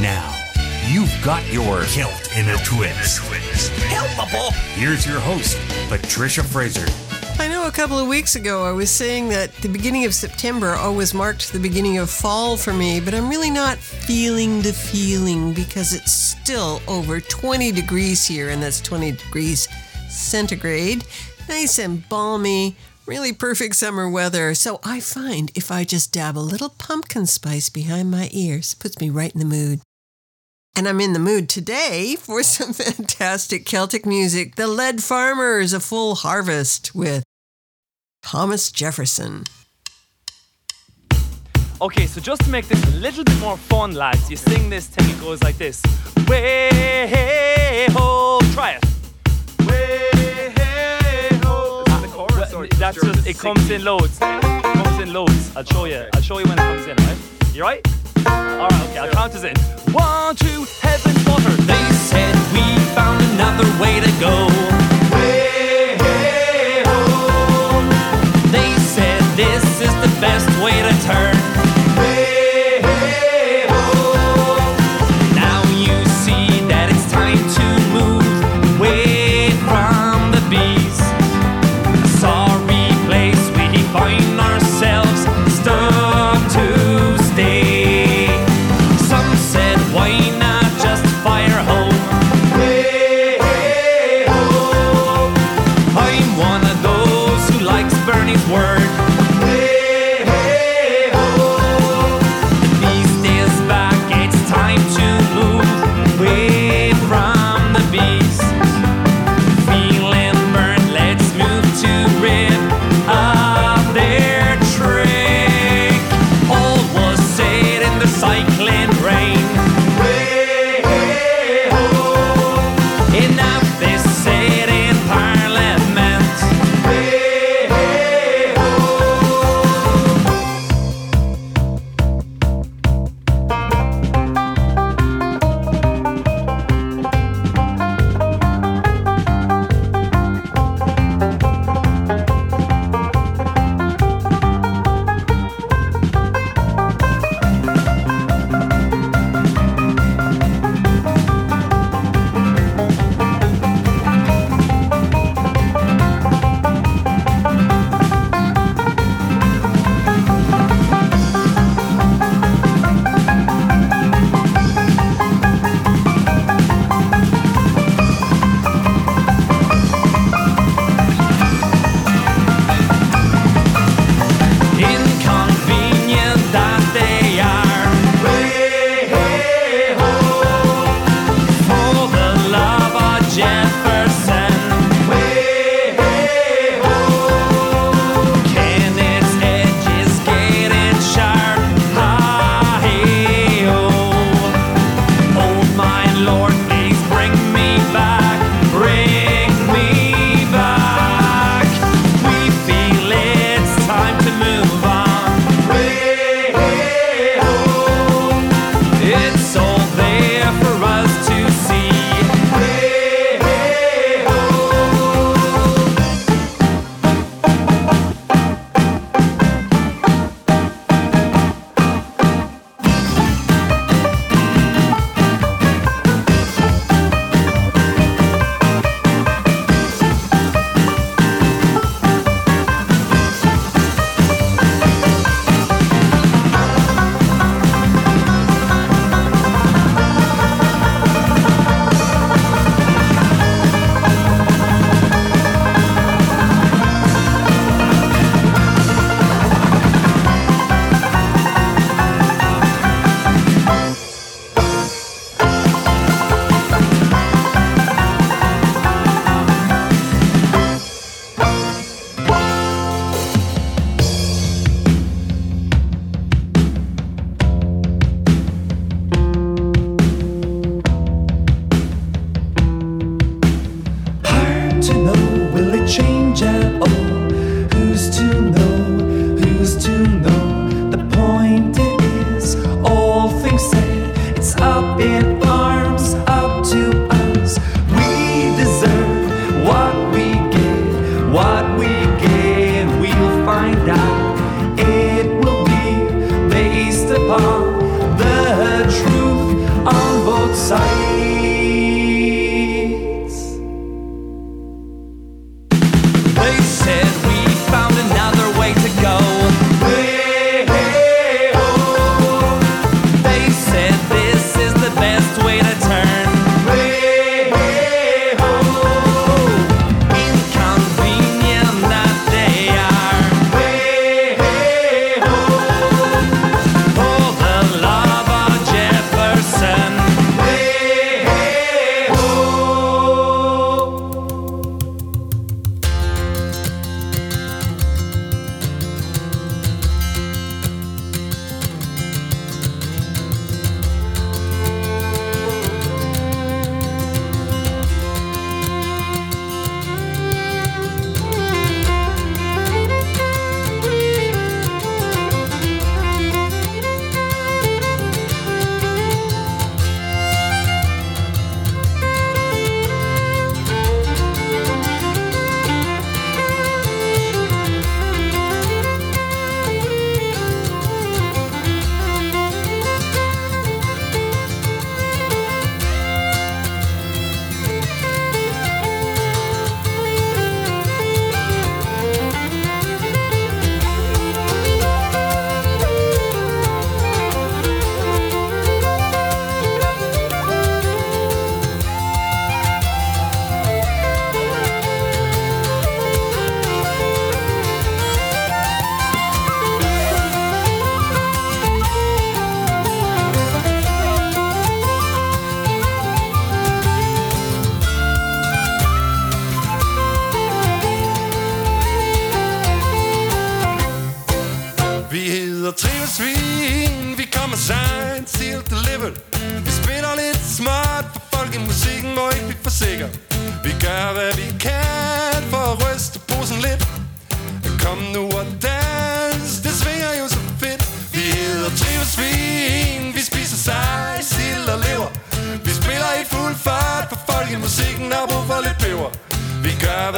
Now, you've got your kilt in a twist. Helpable. Here's your host, Patricia Fraser. I know a couple of weeks ago I was saying that the beginning of September always marked the beginning of fall for me, but I'm really not feeling the feeling because it's still over 20 degrees here, and that's 20 degrees centigrade. Nice and balmy, really perfect summer weather. So I find if I just dab a little pumpkin spice behind my ears, puts me right in the mood. And I'm in the mood today for some fantastic Celtic music. The Led Farmers, a full harvest with Thomas Jefferson. Okay, so just to make this a little bit more fun, lads, you sing this thing, it goes like this. Way ho, try it. Way ho. Is that the chorus or That's just just, it comes in loads. It comes in loads. I'll show you. I'll show you when it comes in, right? You right? Alright, okay, I'll count us in. One, two, heaven's water. They said we found another way to go. They said this is the best way to turn.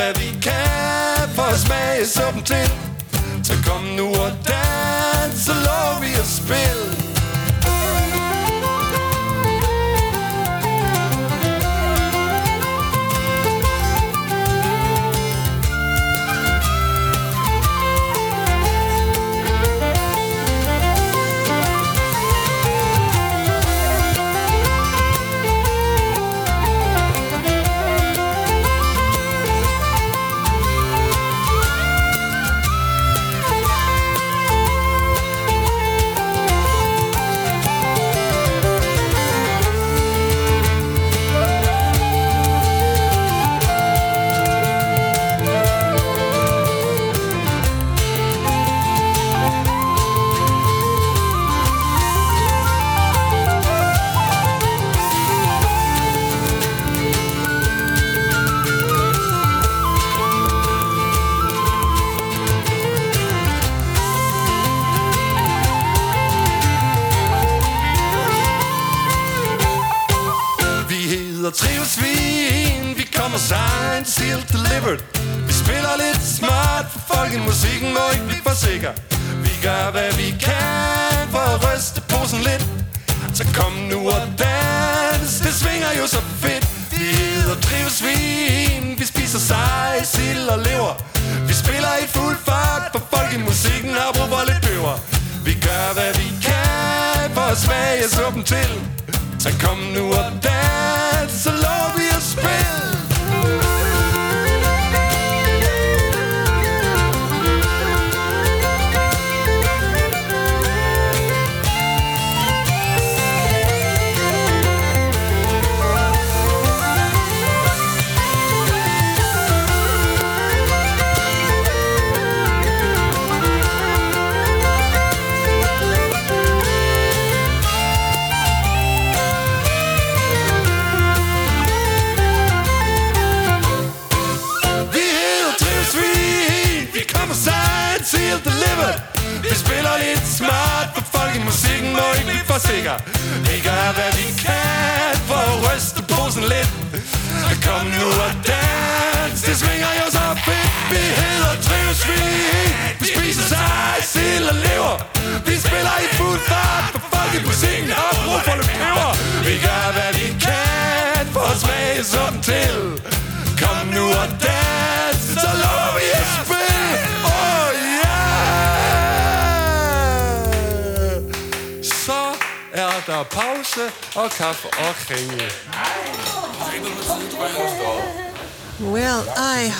hvad vi kan for at smage suppen til. Så kom nu og dans, så lov vi at spille.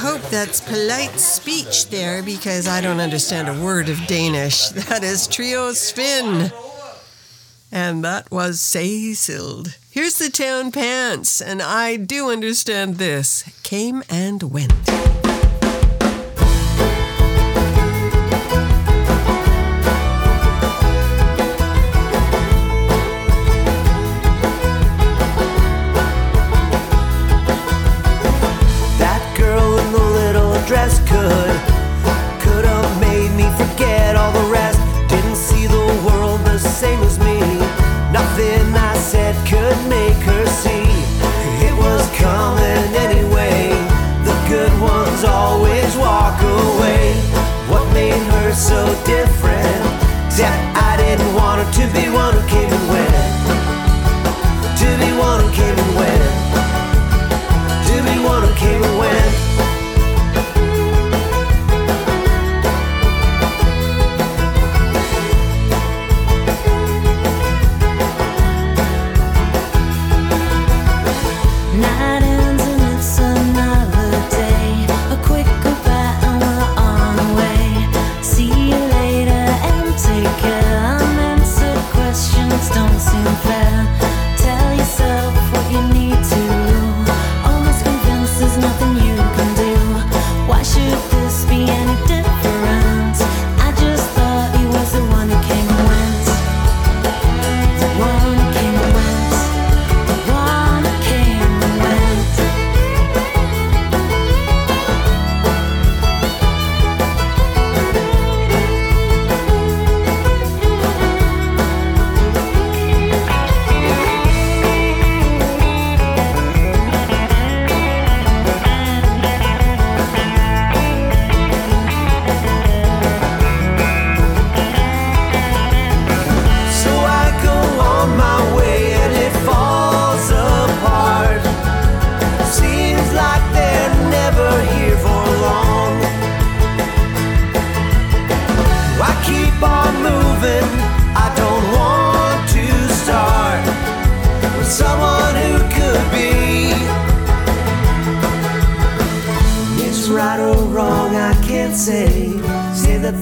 hope that's polite speech there because I don't understand a word of Danish. That is Trio Spin. And that was Saysild. Here's the town pants, and I do understand this. Came and went.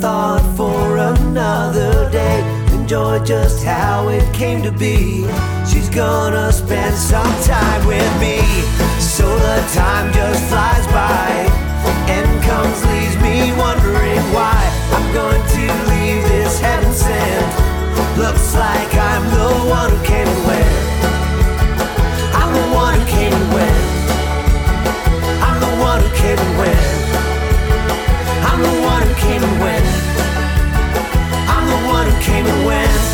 Thought for another day. Enjoy just how it came to be. She's gonna spend some time with me. So the time just flies by. And comes, leaves me wondering why I'm going to leave this heaven sent. Looks like I'm the one who came and went. I'm the one who came and went. I'm the one who came and went. I'm the one who came and went.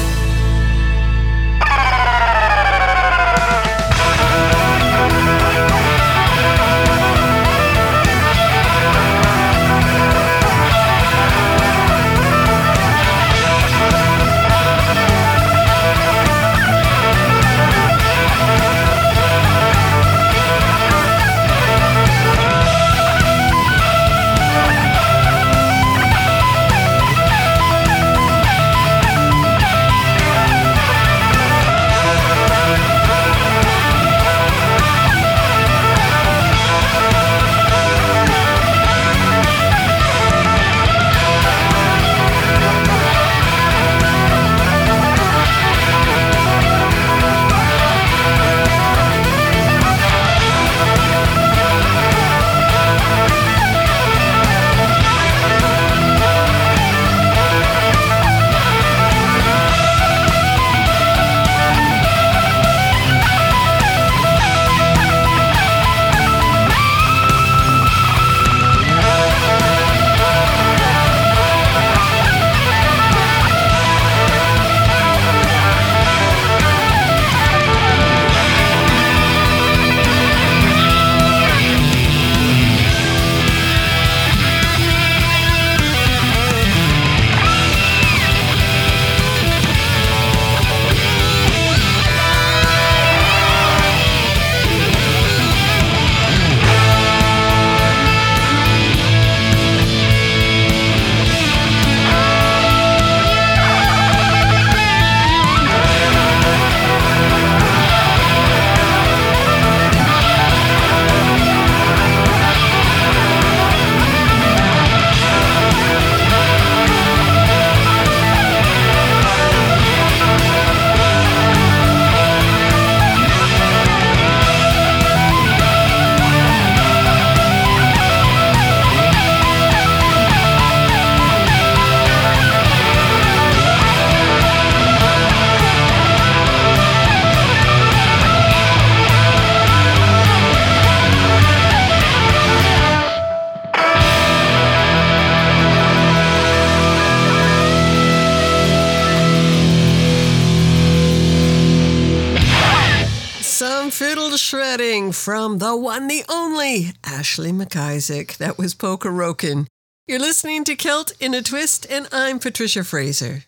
From the one, the only Ashley MacIsaac. That was Poker Roken. You're listening to Kilt in a Twist, and I'm Patricia Fraser.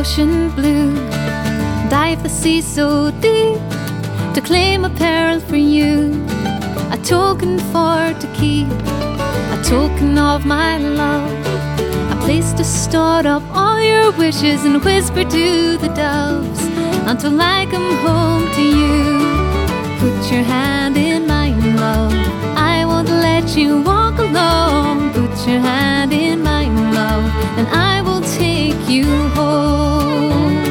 Ocean blue, dive the sea so deep to claim a pearl for you, a token for to keep, a token of my love, a place to store up all your wishes and whisper to the doves until I come home to you. Put your hand in mine, love. I won't let you walk alone. Put your hand in mine, love, and I will you home.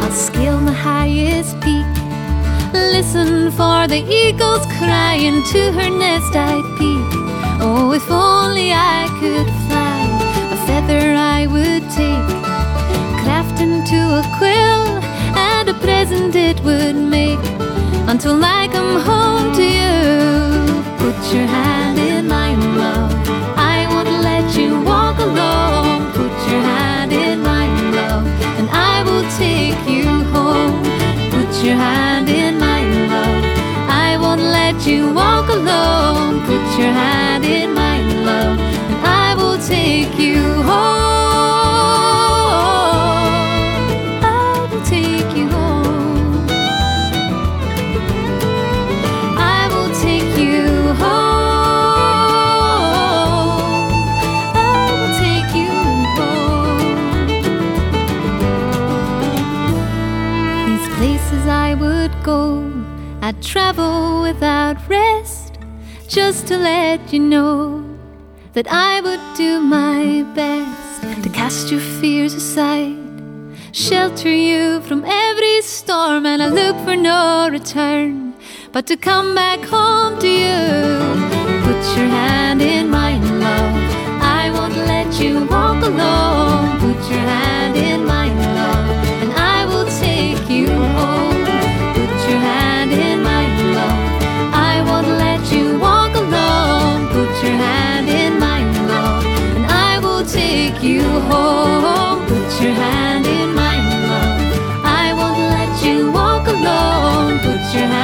I'll scale the highest peak. Listen for the eagles crying to her nest I'd peek. Oh, if only I could fly, a feather I would take, craft into a quill, and a present it would make. Until I come home to you, put your hand in mine, love. I won't let you walk alone. Put your hand in mine, love, and I will take you home. Put your hand in mine, love. I won't let you walk alone. Put your hand in mine, love, and I will take you home. Travel without rest just to let you know that I would do my best to cast your fears aside, shelter you from every storm, and I look for no return but to come back home to you. Put your hand in mine, love. I won't let you walk alone. Put your hand in mine, your hand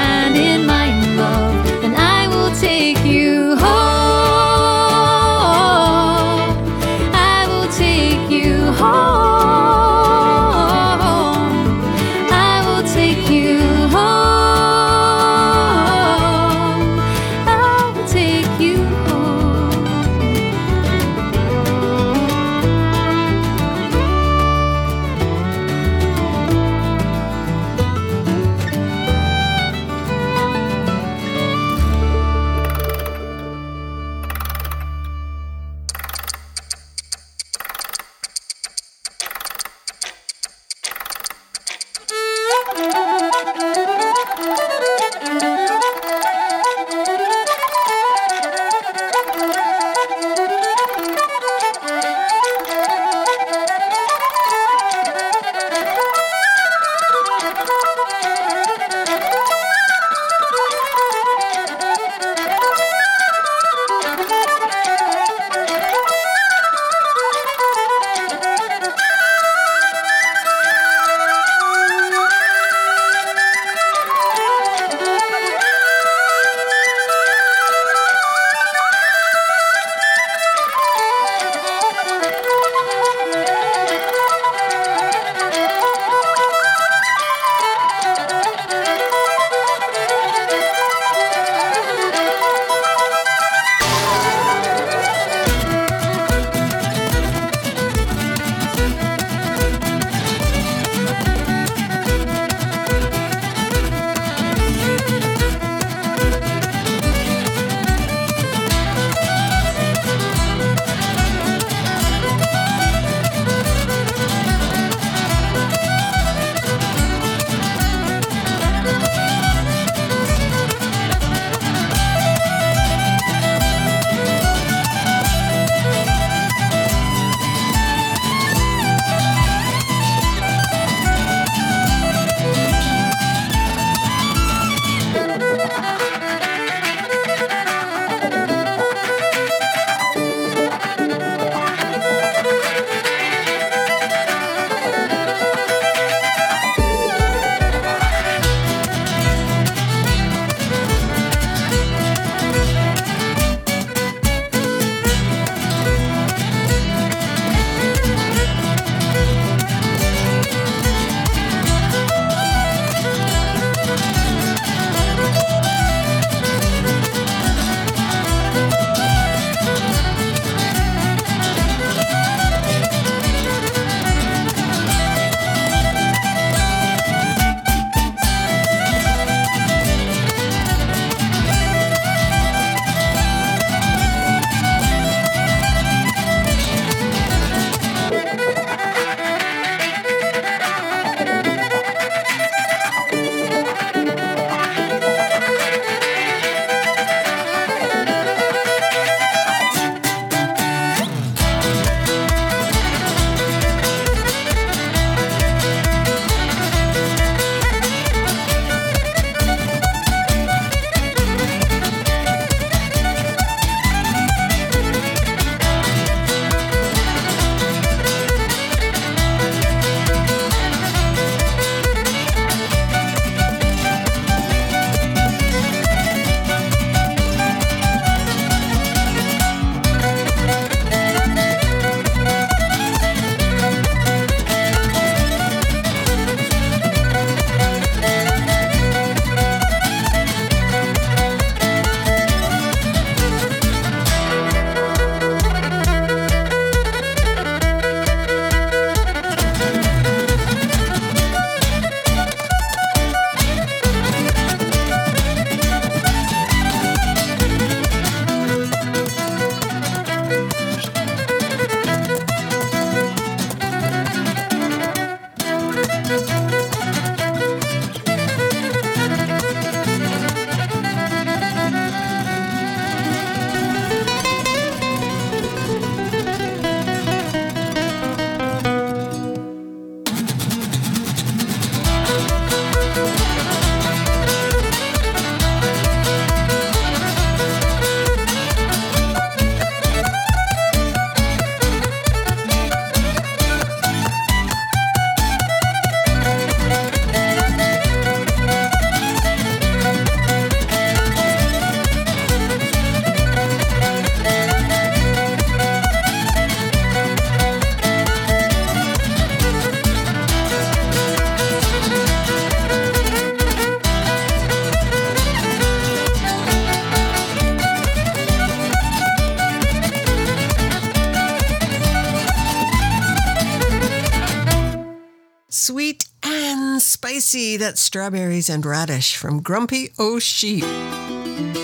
Spicy, that's strawberries and radish from Grumpy O Sheep.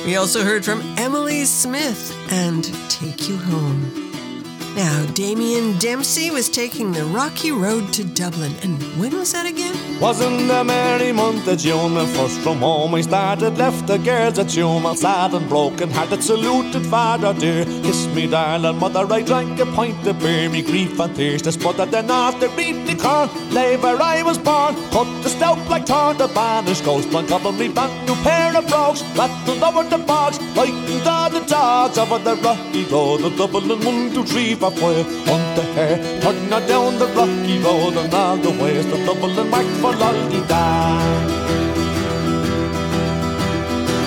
We also heard from Emily Smith and Take You Home. Now, Damien Dempsey was taking the rocky road to Dublin. And when was that again? Was in the merry month of June when first from home. I started Left the girls at home all sad and broken hearted Saluted father dear. Kiss me darling mother I drank a pint of beer. Me grief and tears to spot then after beat the corn Lay where I was born Cut the stout like torn The banish ghost Blank couple me back new pair of brogues Rattled over the bogs Lightened all the dogs. Over the rocky road The Dublin one, two, three, four, five On the hair. Turning down the rocky road And all the ways The Dublin mark for lolly-da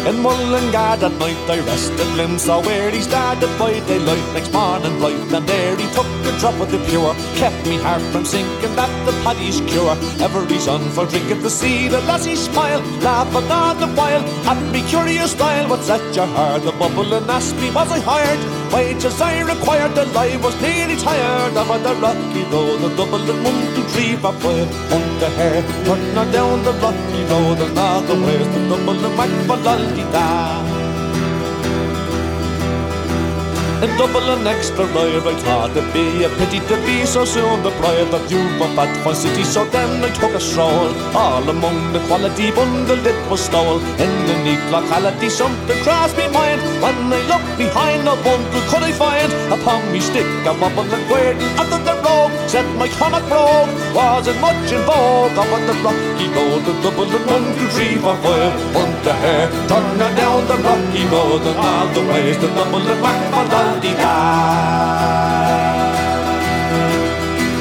in Mullingar that night I rested limbs saw where he started by daylight next morning bright and there he took a drop of the pure kept me heart from sinking that the paddy's cure every son for drinking to see the lassie smile laughing all the while. Had me curious style what's at your heart the bubble and asked me was I hired. Wages I required the life was nearly tired. Of the rocky road the Dublin on the hair. Turn down the rocky road and all the ways the Dublin back for da In Dublin extra ride I thought it'd be a pity to be so soon the pride of you but bad for city so then I took a stroll all among the quality bundle it was stole in the neat locality something crossed me mind when I looked behind a bundle could I find. Upon me stick a bubble and quaiding under the road said my comic brogue wasn't much in vogue up on the rocky road the Dublin one two three four five. On the hair turning down the rocky road. And all the ways the double Dublin back the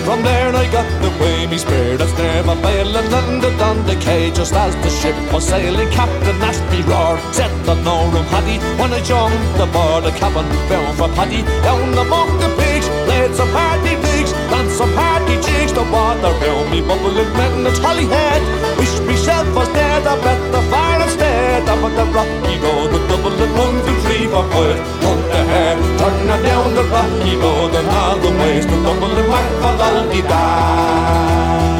from there I got the way me spirits never failing landed on the cage just as the ship was sailing Captain asked me roar said that no room had he. When I jumped aboard the cabin bound for Paddy down among the pigs played some party pigs done some party jigs the water around me bubbling men the tally head myself was there to bet the fire instead up on the rocky road the Dublin one two three for on the hair turn down the rocky road and all the ways to Dublin whack for lolly da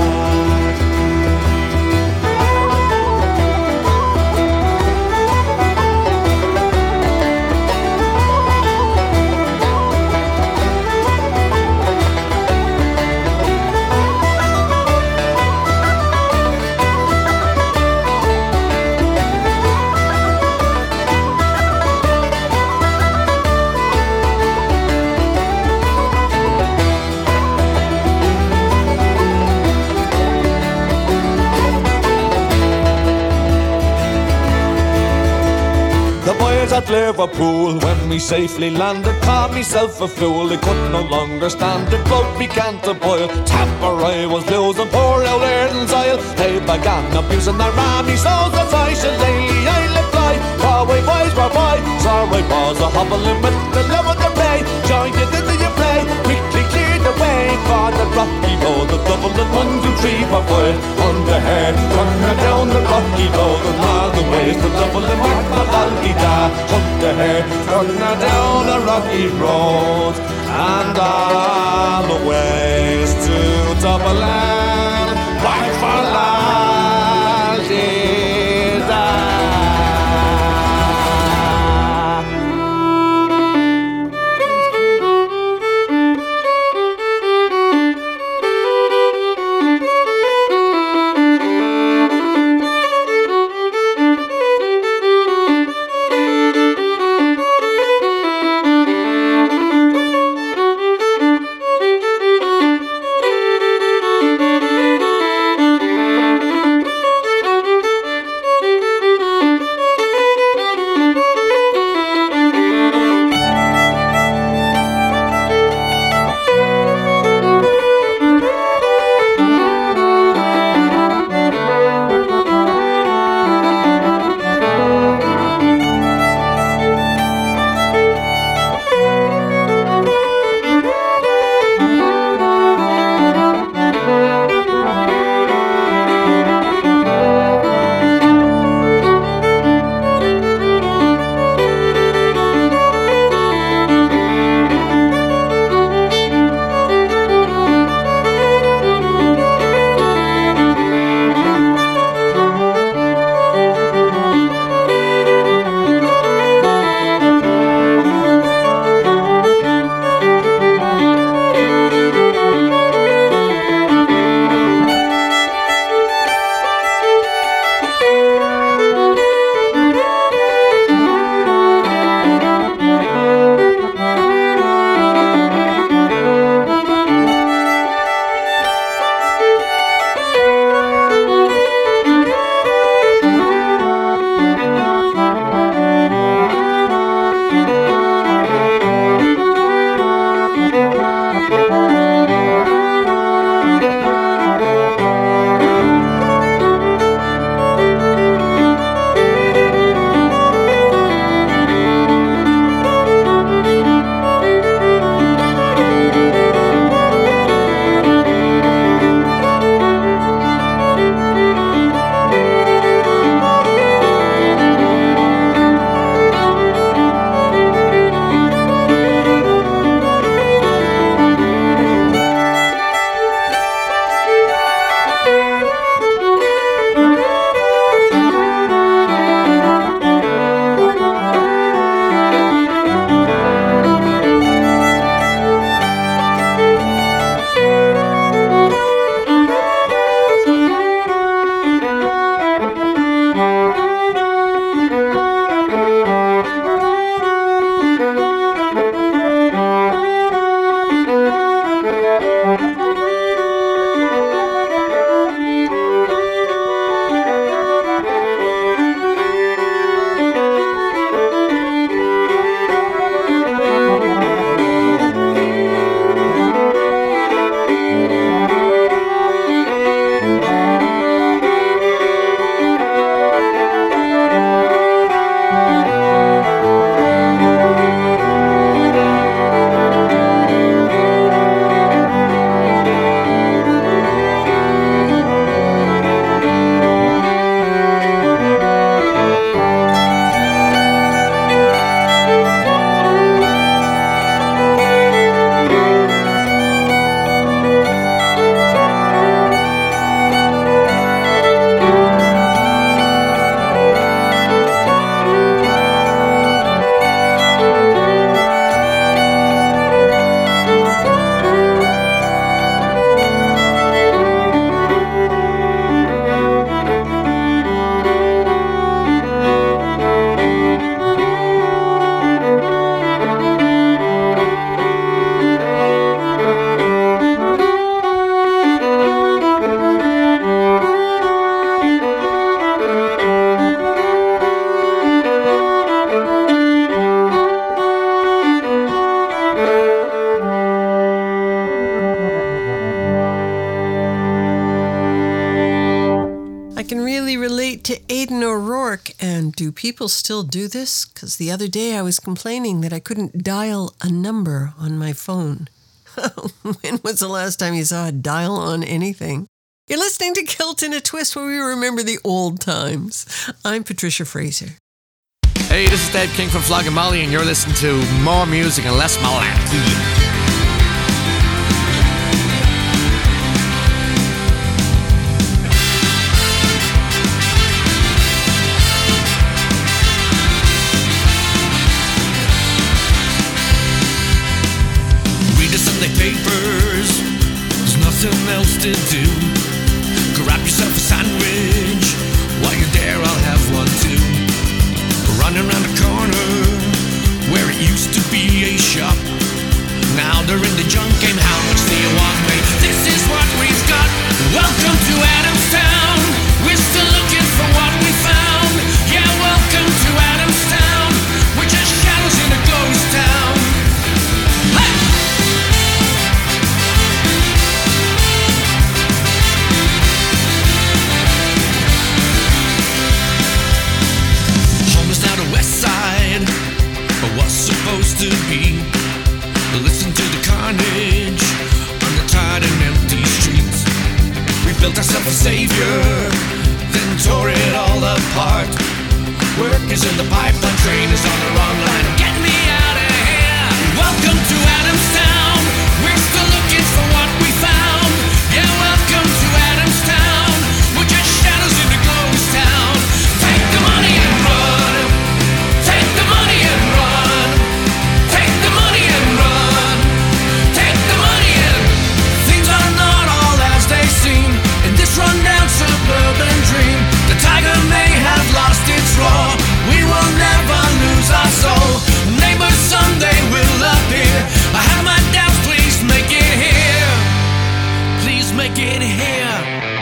at Liverpool. When we safely landed called myself a fool. I could no longer stand it blood began to boil I was losing poor old Ireland's Isle they began abusing their army souls as I should lately I let fly. Galway boys were by sorry was a hobbling with the love of the ray joined play quickly cleared the way for the rocky road the Dublin one two three four five on the head turn her down the rocky road and all the ways the Dublin mark the lolly da. Put the hair turn her down a rocky road and all the ways to Dublin back people still do this? Because the other day I was complaining that I couldn't dial a number on my phone. when was the last time you saw a dial on anything? You're listening to Kilt in a Twist, where we remember the old times. I'm Patricia Fraser. Hey, this is Dave King from Flogging Molly, and you're listening to More Music and Less Malarkey. to do. here.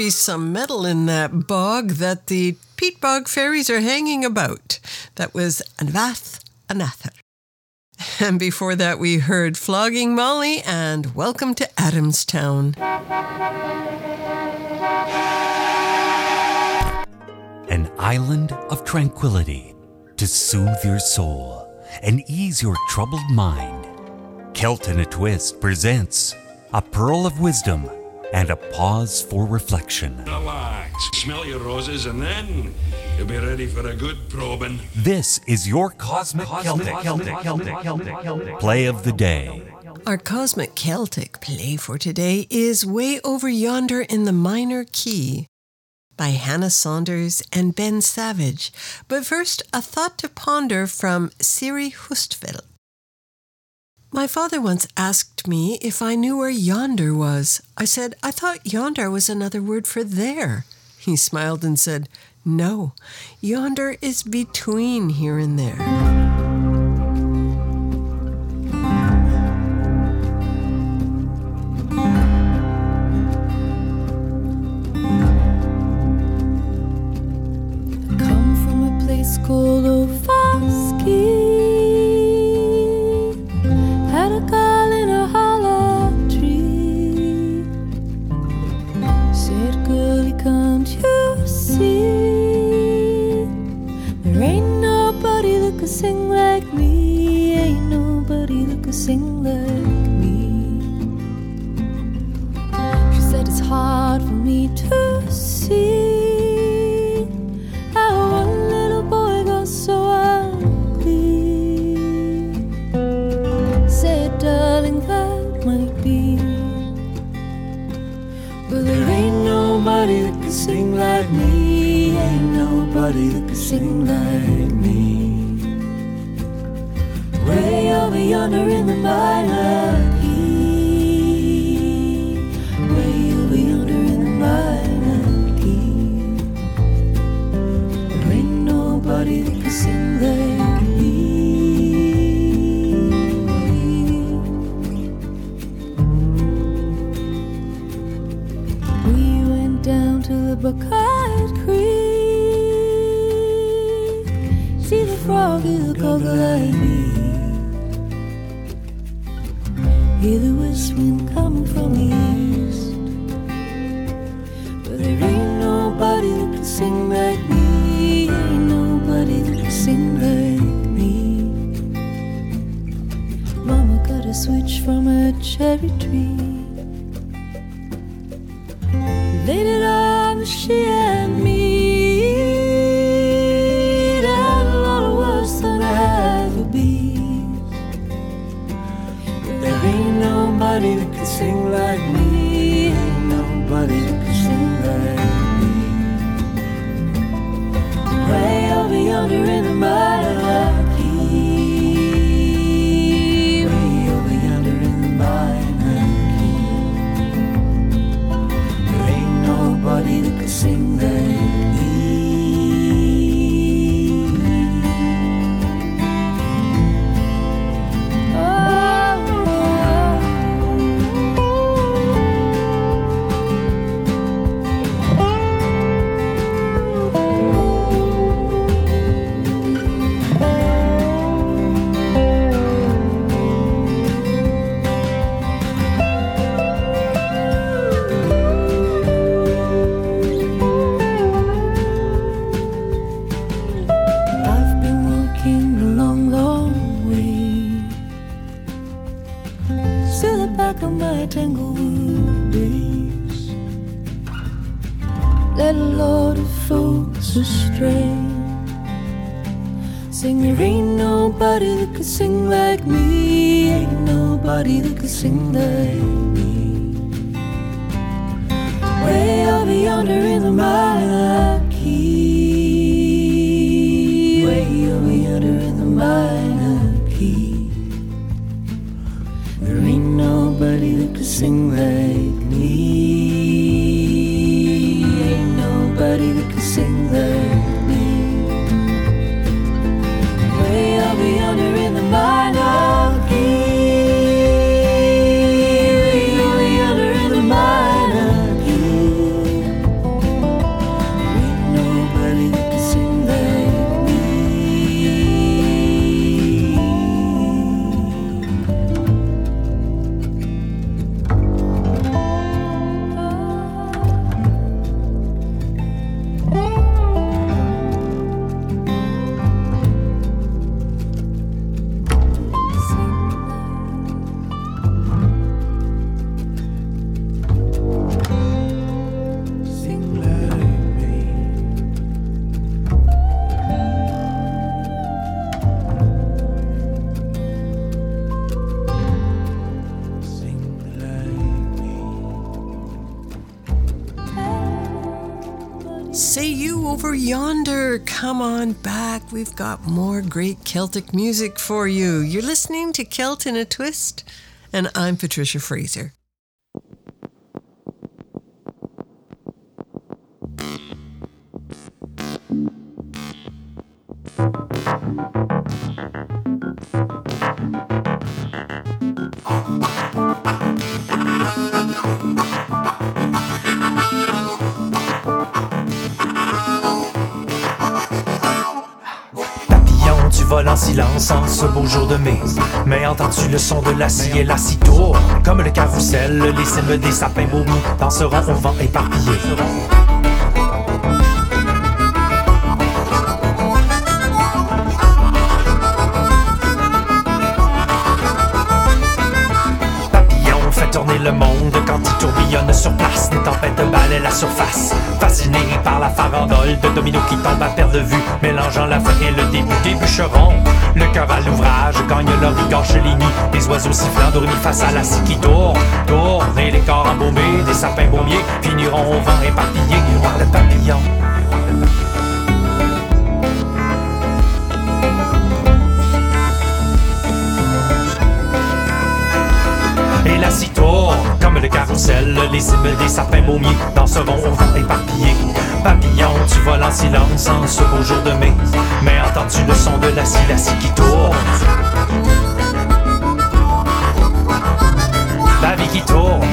Be some metal in that bog that the peat bog fairies are hanging about. That was Anvath Anather. And before that, we heard Flogging Molly and Welcome to Adamstown. An island of tranquility to soothe your soul and ease your troubled mind. Celt in a Twist presents a pearl of wisdom and a pause for reflection. Relax, smell your roses, and then you'll be ready for a good probing. This is your Cosmic, Celtic, play of the day. Our Cosmic Celtic play for today is Way Over Yonder in the Minor Key by Hannah Sanders and Ben Savage. But first, a thought to ponder from Siri Hustvedt. My father once asked me if I knew where yonder was. I said, I thought yonder was another word for there. He smiled and said, No, yonder is between here and there. We've got more great Celtic music for you. You're listening to Celt in a Twist, and I'm Patricia Fraser. Voles en silence en ce beau jour de mai. Mais entends-tu le son de la scie et la tourne Comme le carrousel, les cimes des sapins baumis danseront au vent éparpillé. Papillon fait tourner le monde quand il tourbillonne sur place. Tempêtes de la surface. Fasciné par la farandole de dominos qui tombent à perte de vue, mélangeant la fin et le début des bûcherons. Le cœur à l'ouvrage gagne leur les nids. Des oiseaux sifflants dormis face à la scie qui tourne, tourne. Et les corps embaumés des sapins baumiers finiront au vent éparpillés par le papillon. La scie tourne comme le carrousel, les cimes des sapins baumiers danseront au vent éparpillé. Papillon, tu voles en silence en ce beau jour de mai. Mais entends-tu le son de la scie, la scie qui tourne? La vie qui tourne.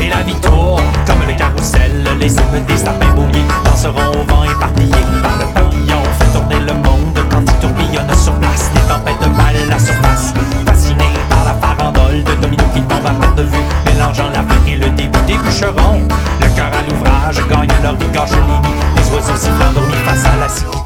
Et la vie tourne comme le carrousel, les cimes des sapins baumiers danseront au vent éparpillé par le papillon. Fait tourner le monde quand il tourbillonne sur place. Les tempêtes de la surface. Fasciné par la farandole de dominos qui tombent à perte de vue, mélangeant la fin et le début des bûcherons. Le cœur à l'ouvrage gagne leur rigueur chez les oiseaux sifflants dormis face à la scie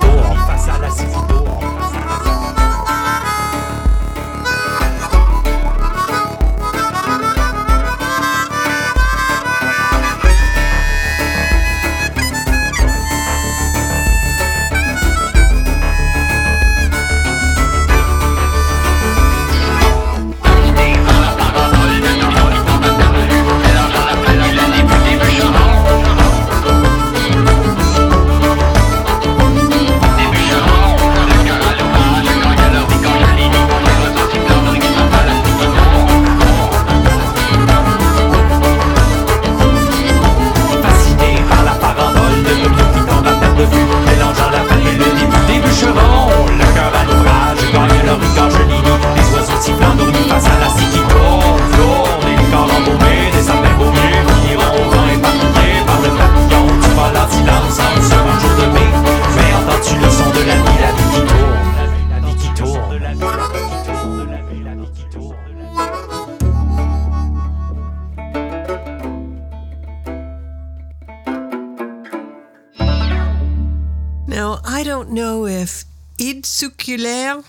circulaire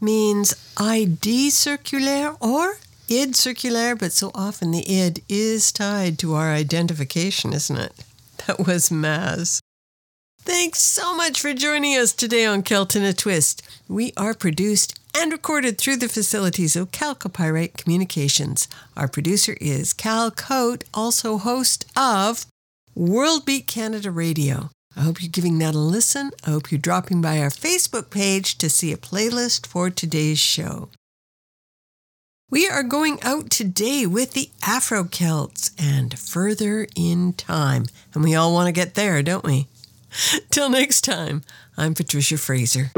means ID circulaire or id circulaire, but so often the id is tied to our identification, isn't it? That was Maz. Thanks so much for joining us today on Celt a Twist. We are produced and recorded through the facilities of Calcopyrite Communications. Our producer is Cal Koat, also host of World Beat Canada Radio. I hope you're giving that a listen. I hope you're dropping by our Facebook page to see a playlist for today's show. We are going out today with the Afro Celts and further in time. And we all want to get there, don't we? Till next time, I'm Patricia Fraser.